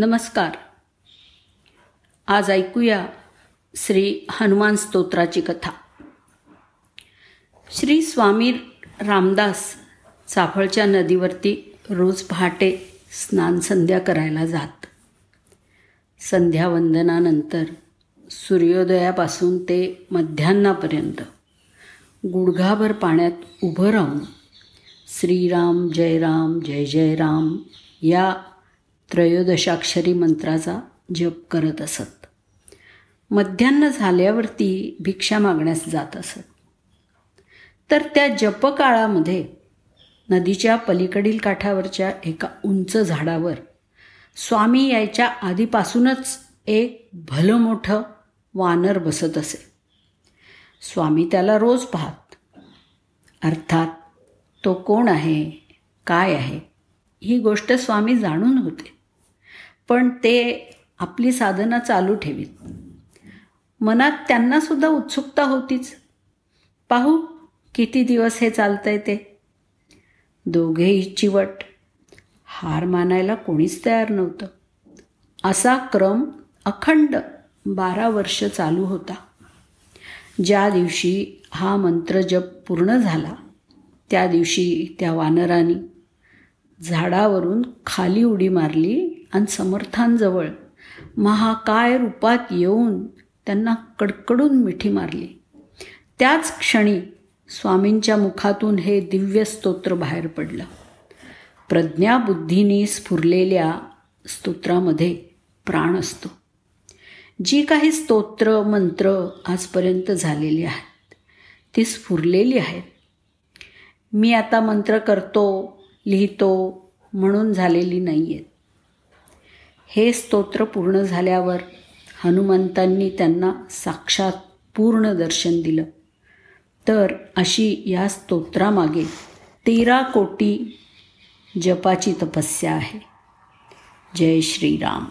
नमस्कार. आज ऐकूया श्री हनुमान स्तोत्राची कथा. श्री स्वामी रामदास चाफळच्या नदीवरती रोज पहाटे स्नान संध्या करायला जात. संध्यावंदनानंतर सूर्योदयापासून ते मध्यान्नापर्यंत गुडघाभर पाण्यात उभं राहून श्रीराम जय राम जय जय राम या त्रयोदशाक्षरी मंत्राचा जप करत असत. मध्यान्न झाल्यावरती भिक्षा मागण्यास जात असत. तर त्या जपकाळामध्ये नदीच्या पलीकडील काठावरच्या एका उंच झाडावर स्वामी यायच्या आधीपासूनच एक भलं मोठं वानर बसत असे. स्वामी त्याला रोज पाहत अर्थात तो कोण आहे? काय आहे? ही गोष्ट स्वामी जाणून होते. पण ते आपली साधना चालू ठेवीत. मनात त्यांनासुद्धा उत्सुकता होतीच. पाहू किती दिवस हे चालतंय ते. दोघेही चिवट हार मानायला कोणीच तयार नव्हतं. असा क्रम अखंड बारा वर्ष चालू होता. ज्या दिवशी हा मंत्र जप पूर्ण झाला त्या दिवशी त्या वानरांनी झाडावरून खाली उडी मारली आणि समर्थांजवळ महाकाय रूपात येऊन त्यांना कडकडून मिठी मारली. त्याच क्षणी स्वामींच्या मुखातून हे दिव्य स्तोत्र बाहेर पडलं. प्रज्ञाबुद्धीने स्फुरलेल्या स्तोत्रामध्ये प्राण असतो. जी काही स्तोत्र मंत्र आजपर्यंत झालेली आहेत ती स्फुरलेली आहेत. मी आता मंत्र करतो लिहितो म्हणून झालेली नाही आहेत हे स्तोत्र पूर्ण झाल्यावर हनुमंतांनी त्यांना साक्षात पूर्ण दर्शन दिलं. तर अशी या स्तोत्रामागे तेरा कोटी जपाची तपस्या आहे. जय श्रीराम.